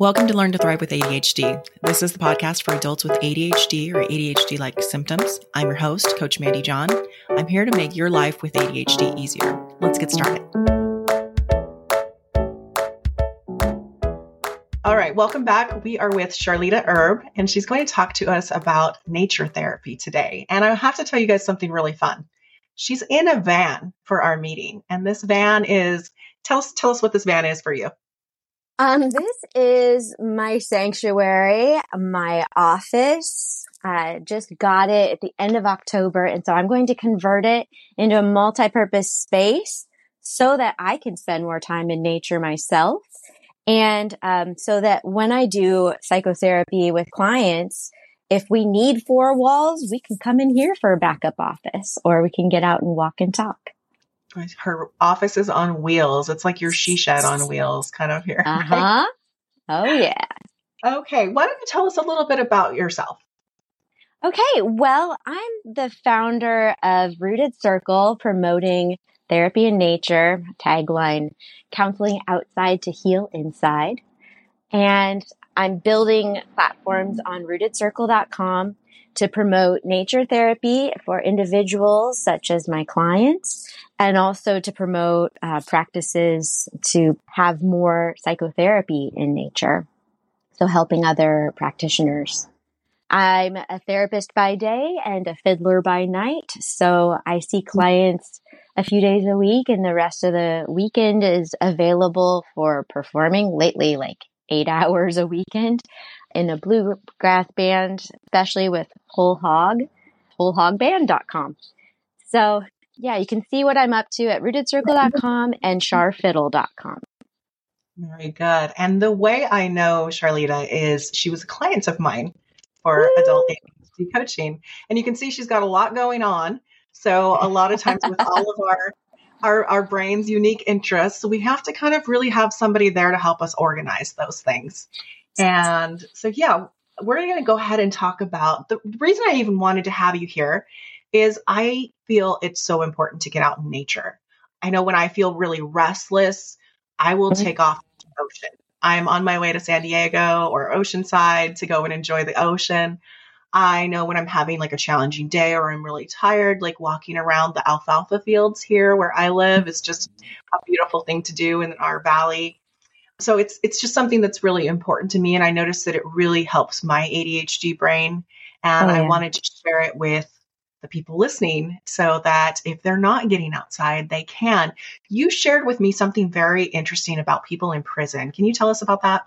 Welcome to Learn to Thrive with ADHD. This is the podcast for adults with ADHD or ADHD like symptoms. I'm your host, Coach Mandy John. I'm here to make your life with ADHD easier. Let's get started. All right, welcome back. We are with Charletta Erb, and she's going to talk to us about nature therapy today. And I have to tell you guys something really fun. She's in a van for our meeting, and this van is tell us tell us what this van is for you. Um, this is my sanctuary, my office. I just got it at the end of October. And so I'm going to convert it into a multi-purpose space so that I can spend more time in nature myself. And, um, so that when I do psychotherapy with clients, if we need four walls, we can come in here for a backup office or we can get out and walk and talk. Her office is on wheels. It's like your she shed on wheels, kind of here. Uh huh. Oh, yeah. Okay. Why don't you tell us a little bit about yourself? Okay. Well, I'm the founder of Rooted Circle, promoting therapy in nature, tagline, counseling outside to heal inside. And I'm building platforms on rootedcircle.com to promote nature therapy for individuals such as my clients and also to promote uh, practices to have more psychotherapy in nature. So helping other practitioners. I'm a therapist by day and a fiddler by night. So I see clients a few days a week and the rest of the weekend is available for performing lately, like eight hours a weekend in a bluegrass band, especially with Whole Hog, wholehogband.com. So yeah, you can see what I'm up to at rootedcircle.com and charfiddle.com. Very good. And the way I know Charletta is she was a client of mine for Woo! adult ADHD coaching. And you can see she's got a lot going on. So a lot of times with all of our our, our brain's unique interests, So we have to kind of really have somebody there to help us organize those things. And so, yeah, we're going to go ahead and talk about the reason I even wanted to have you here is I feel it's so important to get out in nature. I know when I feel really restless, I will mm-hmm. take off to the ocean. I'm on my way to San Diego or Oceanside to go and enjoy the ocean. I know when I'm having like a challenging day or I'm really tired, like walking around the alfalfa fields here where I live is just a beautiful thing to do in our valley. So it's it's just something that's really important to me and I noticed that it really helps my ADHD brain and oh, yeah. I wanted to share it with the people listening so that if they're not getting outside, they can. You shared with me something very interesting about people in prison. Can you tell us about that?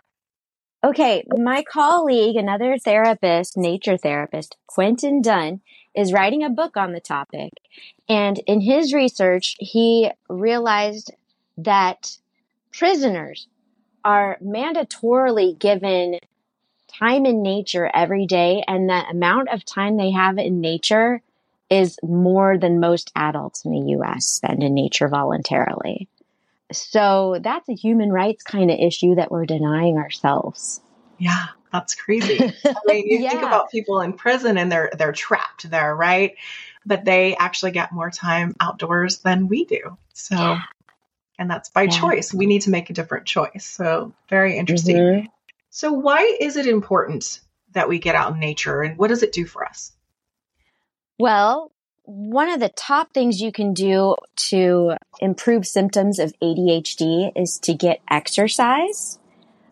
Okay, my colleague, another therapist, nature therapist, Quentin Dunn, is writing a book on the topic. And in his research, he realized that prisoners are mandatorily given time in nature every day, and the amount of time they have in nature is more than most adults in the US spend in nature voluntarily. So that's a human rights kind of issue that we're denying ourselves. Yeah, that's crazy. I mean, you yeah. think about people in prison and they're they're trapped there, right? But they actually get more time outdoors than we do. So yeah. and that's by yeah. choice. We need to make a different choice. So very interesting. Mm-hmm. So why is it important that we get out in nature and what does it do for us? Well, one of the top things you can do to improve symptoms of ADHD is to get exercise.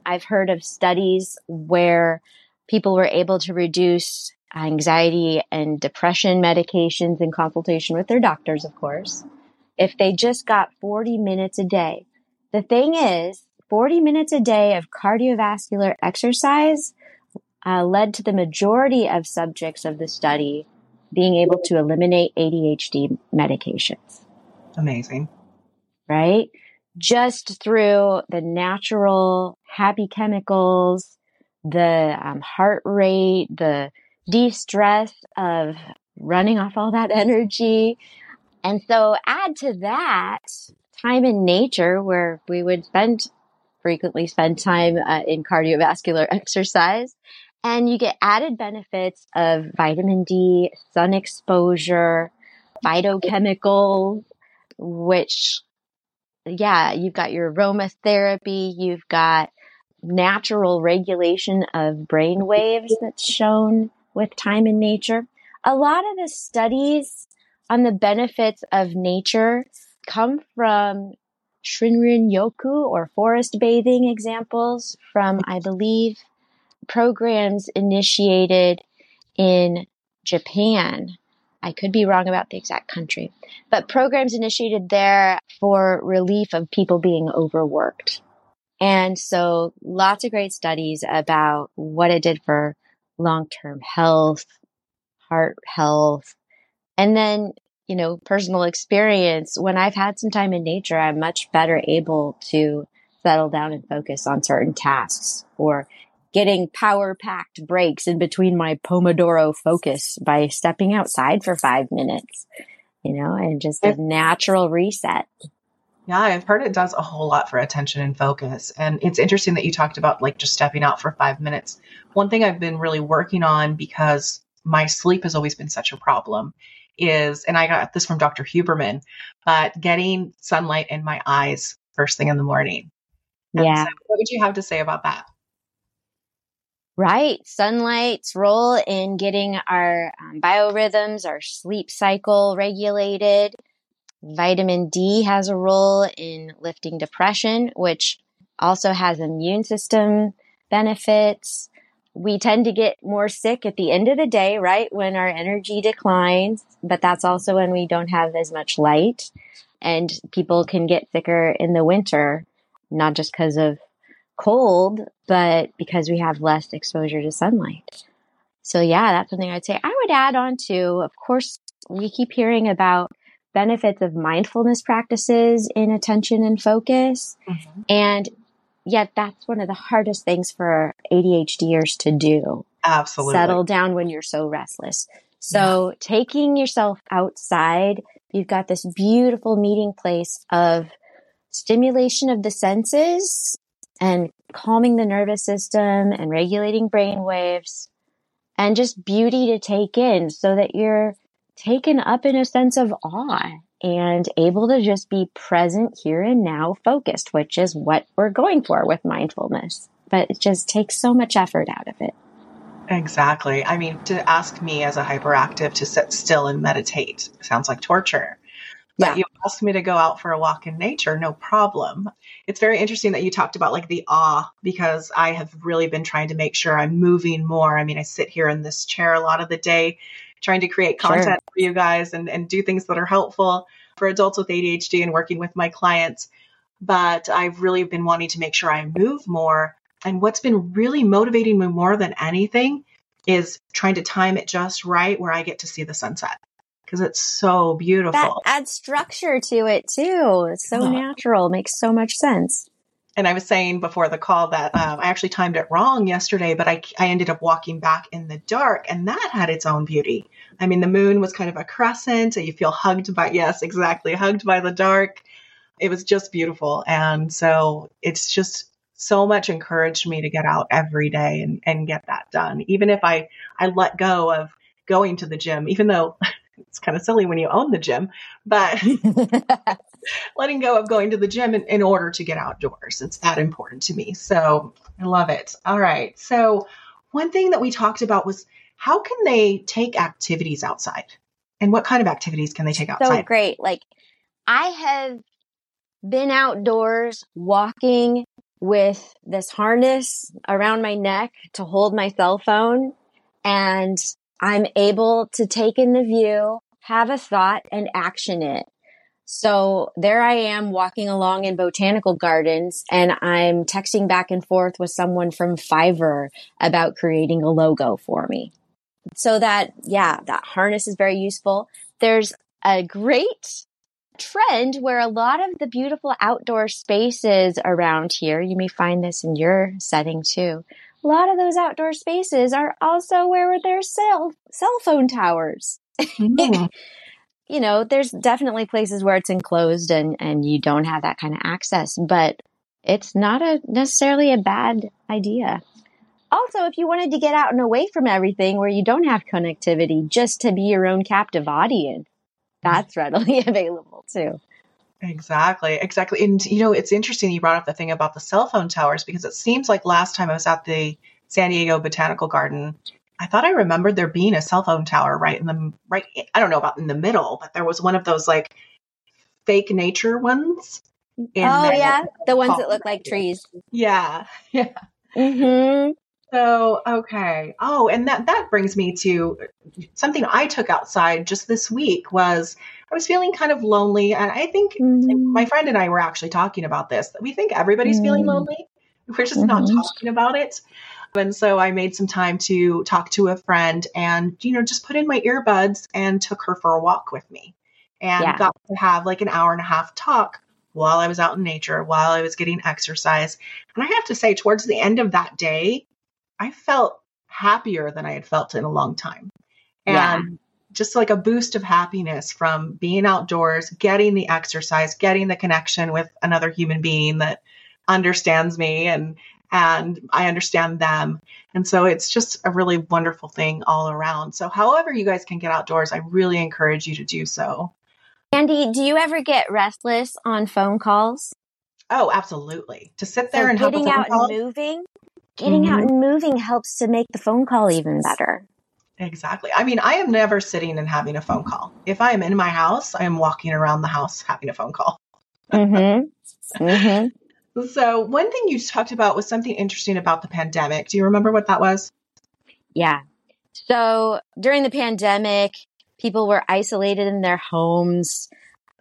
I've heard of studies where people were able to reduce anxiety and depression medications in consultation with their doctors, of course, if they just got 40 minutes a day. The thing is, 40 minutes a day of cardiovascular exercise uh, led to the majority of subjects of the study being able to eliminate ADHD medications. Amazing. Right? Just through the natural happy chemicals, the um, heart rate, the de stress of running off all that energy. And so add to that time in nature where we would spend frequently spend time uh, in cardiovascular exercise and you get added benefits of vitamin D, sun exposure, phytochemicals, which, yeah, you've got your aromatherapy, you've got natural regulation of brain waves that's shown with time in nature. A lot of the studies on the benefits of nature come from Shinrin Yoku or forest bathing examples from, I believe, programs initiated in Japan. I could be wrong about the exact country, but programs initiated there for relief of people being overworked. And so lots of great studies about what it did for long term health, heart health, and then, you know, personal experience. When I've had some time in nature, I'm much better able to settle down and focus on certain tasks or getting power packed breaks in between my Pomodoro focus by stepping outside for five minutes, you know, and just a natural reset. Yeah, I've heard it does a whole lot for attention and focus. And it's interesting that you talked about like just stepping out for five minutes. One thing I've been really working on because my sleep has always been such a problem is, and I got this from Dr. Huberman, but getting sunlight in my eyes first thing in the morning. And yeah. So what would you have to say about that? Right. Sunlight's role in getting our um, biorhythms, our sleep cycle regulated. Vitamin D has a role in lifting depression, which also has immune system benefits. We tend to get more sick at the end of the day, right? When our energy declines, but that's also when we don't have as much light and people can get sicker in the winter, not just because of cold, but because we have less exposure to sunlight. So yeah, that's something I'd say I would add on to, of course, we keep hearing about benefits of mindfulness practices in attention and focus. Mm-hmm. And yet that's one of the hardest things for ADHDers to do. Absolutely. Settle down when you're so restless. So yeah. taking yourself outside, you've got this beautiful meeting place of stimulation of the senses and calming the nervous system and regulating brain waves and just beauty to take in so that you're taken up in a sense of awe and able to just be present here and now focused, which is what we're going for with mindfulness. But it just takes so much effort out of it. Exactly. I mean, to ask me as a hyperactive to sit still and meditate sounds like torture. But yeah. you asked me to go out for a walk in nature, no problem. It's very interesting that you talked about like the awe because I have really been trying to make sure I'm moving more. I mean, I sit here in this chair a lot of the day trying to create content sure. for you guys and, and do things that are helpful for adults with ADHD and working with my clients. But I've really been wanting to make sure I move more. And what's been really motivating me more than anything is trying to time it just right where I get to see the sunset because it's so beautiful. That adds structure to it too. It's so natural, makes so much sense. And I was saying before the call that um, I actually timed it wrong yesterday, but I, I ended up walking back in the dark, and that had its own beauty. I mean, the moon was kind of a crescent, so you feel hugged by, yes, exactly, hugged by the dark. It was just beautiful. And so it's just so much encouraged me to get out every day and, and get that done. Even if I, I let go of going to the gym, even though it's kind of silly when you own the gym, but letting go of going to the gym in, in, order to get outdoors. It's that important to me. So I love it. All right. So one thing that we talked about was how can they take activities outside? And what kind of activities can they take outside? So great. Like I have been outdoors walking with this harness around my neck to hold my cell phone and I'm able to take in the view, have a thought and action it. So there I am walking along in botanical gardens and I'm texting back and forth with someone from Fiverr about creating a logo for me. So that, yeah, that harness is very useful. There's a great trend where a lot of the beautiful outdoor spaces around here, you may find this in your setting too, a lot of those outdoor spaces are also where there's cell cell phone towers. Mm. you know, there's definitely places where it's enclosed and and you don't have that kind of access, but it's not a necessarily a bad idea. Also, if you wanted to get out and away from everything where you don't have connectivity just to be your own captive audience, that's readily available too. Exactly, exactly. And you know, it's interesting you brought up the thing about the cell phone towers because it seems like last time I was at the San Diego Botanical Garden, I thought I remembered there being a cell phone tower right in the right I don't know about in the middle, but there was one of those like fake nature ones. oh yeah, the ones that look like trees. Yeah. Yeah. Mhm. So, okay. Oh, and that that brings me to something I took outside just this week was I was feeling kind of lonely and I think Mhm. my friend and I were actually talking about this. that We think everybody's feeling Mm. lonely. We're just not Mhm. talking about it. And so I made some time to talk to a friend and, you know, just put in my earbuds and took her for a walk with me and Yeah. got to have like an hour and a half talk while I was out in nature, while I was getting exercise. And I have to say, towards the end of that day, I felt happier than I had felt in a long time. And Yeah. just like a boost of happiness from being outdoors, getting the exercise, getting the connection with another human being that understands me and and I understand them. And so it's just a really wonderful thing all around. So however you guys can get outdoors, I really encourage you to do so. Andy, do you ever get restless on phone calls? Oh, absolutely. To sit there So and getting out call. and moving, getting out Mhm. and moving helps to make the phone call even better. Exactly. I mean, I am never sitting and having a phone call. If I am in my house, I am walking around the house having a phone call. Mm-hmm. Mm-hmm. So, one thing you talked about was something interesting about the pandemic. Do you remember what that was? Yeah. So during the pandemic, people were isolated in their homes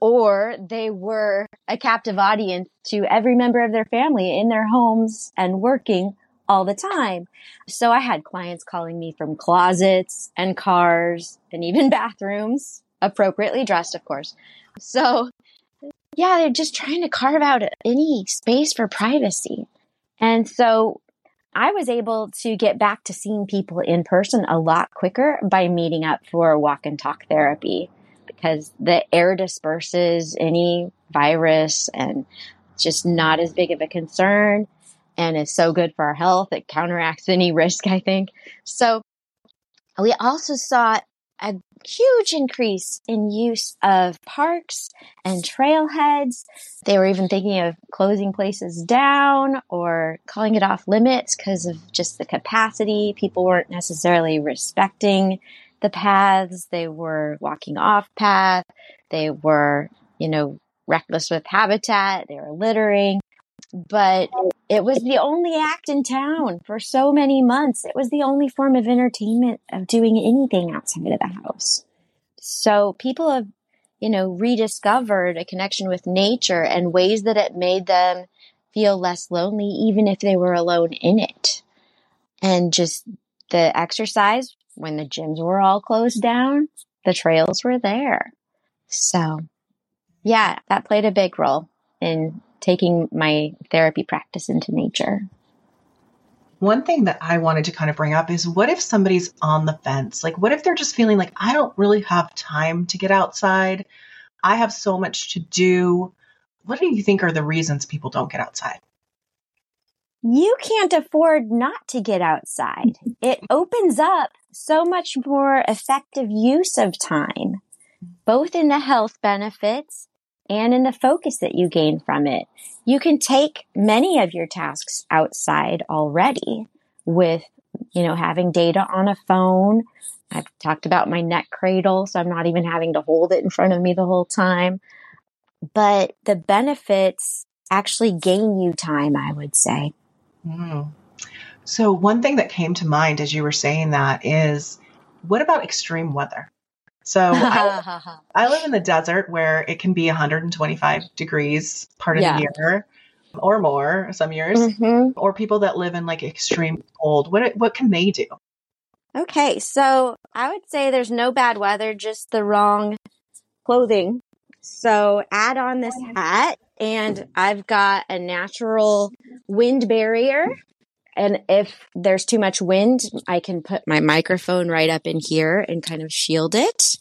or they were a captive audience to every member of their family in their homes and working all the time. So I had clients calling me from closets and cars and even bathrooms, appropriately dressed, of course. So yeah, they're just trying to carve out any space for privacy. And so I was able to get back to seeing people in person a lot quicker by meeting up for walk and talk therapy because the air disperses any virus and it's just not as big of a concern and is so good for our health. It counteracts any risk, I think. So we also saw a huge increase in use of parks and trailheads. They were even thinking of closing places down or calling it off limits because of just the capacity. People weren't necessarily respecting the paths. They were walking off path. They were, you know, reckless with habitat. They were littering. But it was the only act in town for so many months. It was the only form of entertainment of doing anything outside of the house. So people have, you know, rediscovered a connection with nature and ways that it made them feel less lonely, even if they were alone in it. And just the exercise when the gyms were all closed down, the trails were there. So yeah, that played a big role in taking my therapy practice into nature. One thing that I wanted to kind of bring up is what if somebody's on the fence? Like, what if they're just feeling like, I don't really have time to get outside? I have so much to do. What do you think are the reasons people don't get outside? You can't afford not to get outside. It opens up so much more effective use of time, both in the health benefits and in the focus that you gain from it. You can take many of your tasks outside already with, you know, having data on a phone. I've talked about my neck cradle, so I'm not even having to hold it in front of me the whole time. But the benefits actually gain you time, I would say. Mm. So, one thing that came to mind as you were saying that is what about extreme weather? So, I, I live in the desert where it can be 125 degrees part of Yeah. the year or more some years, Mhm. or people that live in like extreme cold. What what can they do? Okay, so I would say there's no bad weather, just the wrong clothing. So add on this hat, and I've got a natural wind barrier. And if there's too much wind, I can put my microphone right up in here and kind of shield it.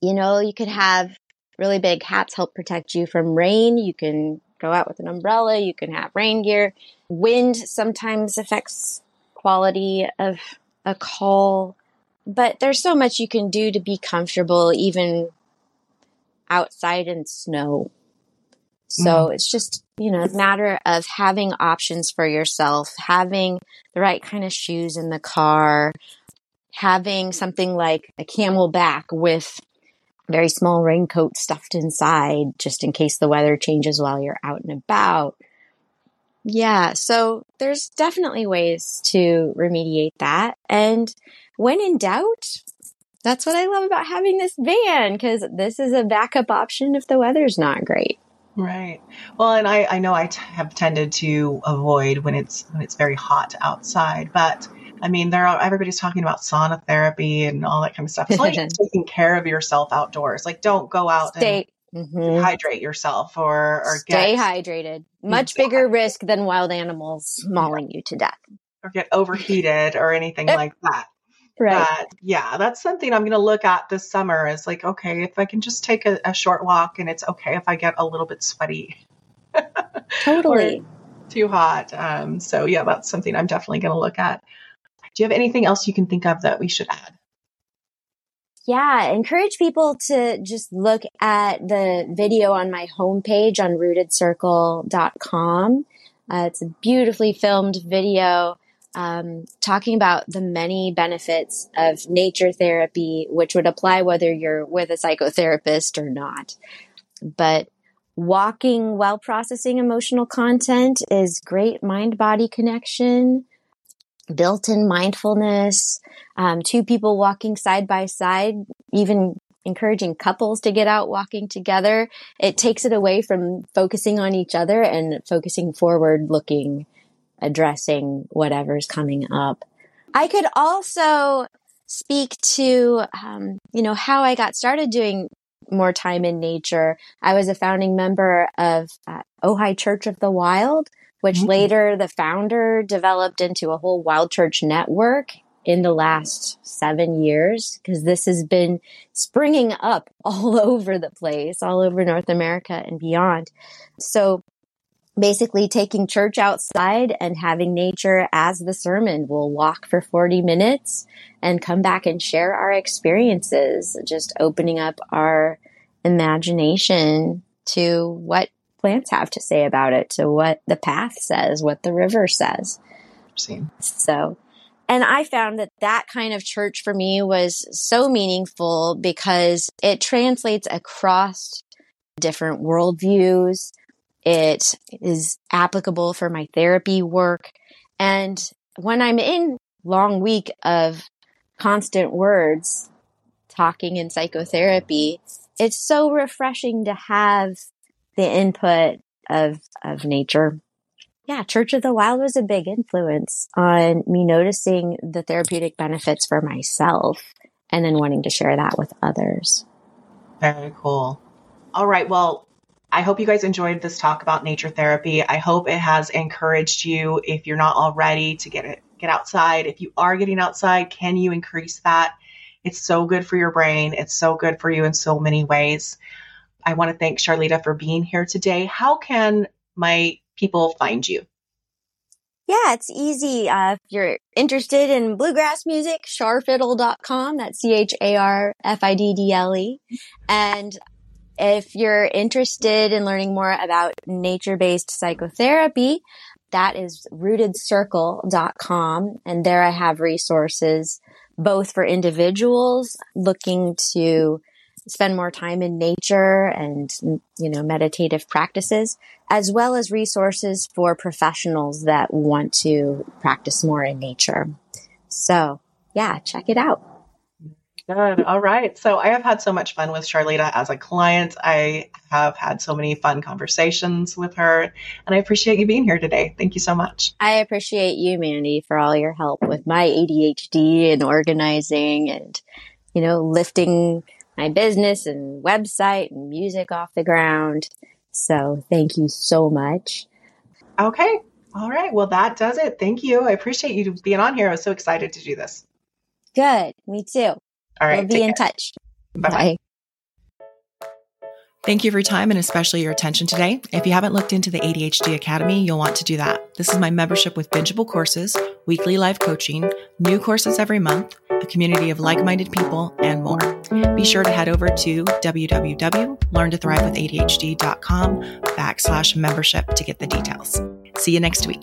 You know, you could have really big hats help protect you from rain. You can go out with an umbrella. You can have rain gear. Wind sometimes affects quality of a call, but there's so much you can do to be comfortable even outside in snow. So mm. it's just, you know, a matter of having options for yourself, having the right kind of shoes in the car, having something like a CamelBak with very small raincoat stuffed inside just in case the weather changes while you're out and about. Yeah, so there's definitely ways to remediate that. And when in doubt, that's what I love about having this van because this is a backup option if the weather's not great. Right. Well, and I, I know I t- have tended to avoid when it's when it's very hot outside, but I mean, there are everybody's talking about sauna therapy and all that kind of stuff. It's like taking care of yourself outdoors. Like, don't go out Stay, and mm-hmm. hydrate yourself or or stay get, hydrated. Much bigger risk than wild animals mauling you to death or get overheated or anything like that. Right. But yeah, that's something I'm going to look at this summer is like, okay, if I can just take a, a short walk and it's okay if I get a little bit sweaty. totally. too hot. Um, so yeah, that's something I'm definitely going to look at. Do you have anything else you can think of that we should add? Yeah, encourage people to just look at the video on my homepage on rootedcircle.com. Uh, it's a beautifully filmed video um, talking about the many benefits of nature therapy, which would apply whether you're with a psychotherapist or not. But walking while processing emotional content is great mind body connection, built in mindfulness, um, two people walking side by side, even encouraging couples to get out walking together. It takes it away from focusing on each other and focusing forward looking addressing whatever's coming up. I could also speak to, um, you know, how I got started doing more time in nature. I was a founding member of uh, Ojai Church of the Wild, which mm-hmm. later the founder developed into a whole wild church network in the last seven years, because this has been springing up all over the place, all over North America and beyond. So basically taking church outside and having nature as the sermon. We'll walk for 40 minutes and come back and share our experiences, just opening up our imagination to what plants have to say about it, to what the path says, what the river says. Same. So, and I found that that kind of church for me was so meaningful because it translates across different worldviews it is applicable for my therapy work. And when I'm in long week of constant words talking in psychotherapy, it's so refreshing to have the input of, of nature. Yeah, Church of the Wild was a big influence on me noticing the therapeutic benefits for myself and then wanting to share that with others. Very cool. All right. Well, I hope you guys enjoyed this talk about nature therapy. I hope it has encouraged you, if you're not already, to get it, get outside. If you are getting outside, can you increase that? It's so good for your brain. It's so good for you in so many ways. I want to thank Charletta for being here today. How can my people find you? Yeah, it's easy. Uh, if you're interested in bluegrass music, charfiddle.com. That's C H A R F I D D L E. And if you're interested in learning more about nature-based psychotherapy, that is rootedcircle.com. And there I have resources both for individuals looking to spend more time in nature and, you know, meditative practices, as well as resources for professionals that want to practice more in nature. So yeah, check it out. Good. All right. So I have had so much fun with Charletta as a client. I have had so many fun conversations with her, and I appreciate you being here today. Thank you so much. I appreciate you, Mandy, for all your help with my ADHD and organizing and, you know, lifting my business and website and music off the ground. So thank you so much. Okay. All right. Well, that does it. Thank you. I appreciate you being on here. I was so excited to do this. Good. Me too. All right. We'll be in care. touch. Bye-bye. Bye. Thank you for your time and especially your attention today. If you haven't looked into the ADHD Academy, you'll want to do that. This is my membership with bingeable courses, weekly live coaching, new courses every month a community of like minded people, and more. Be sure to head over to www.learntothrivewithadhd.com backslash membership to get the details. See you next week.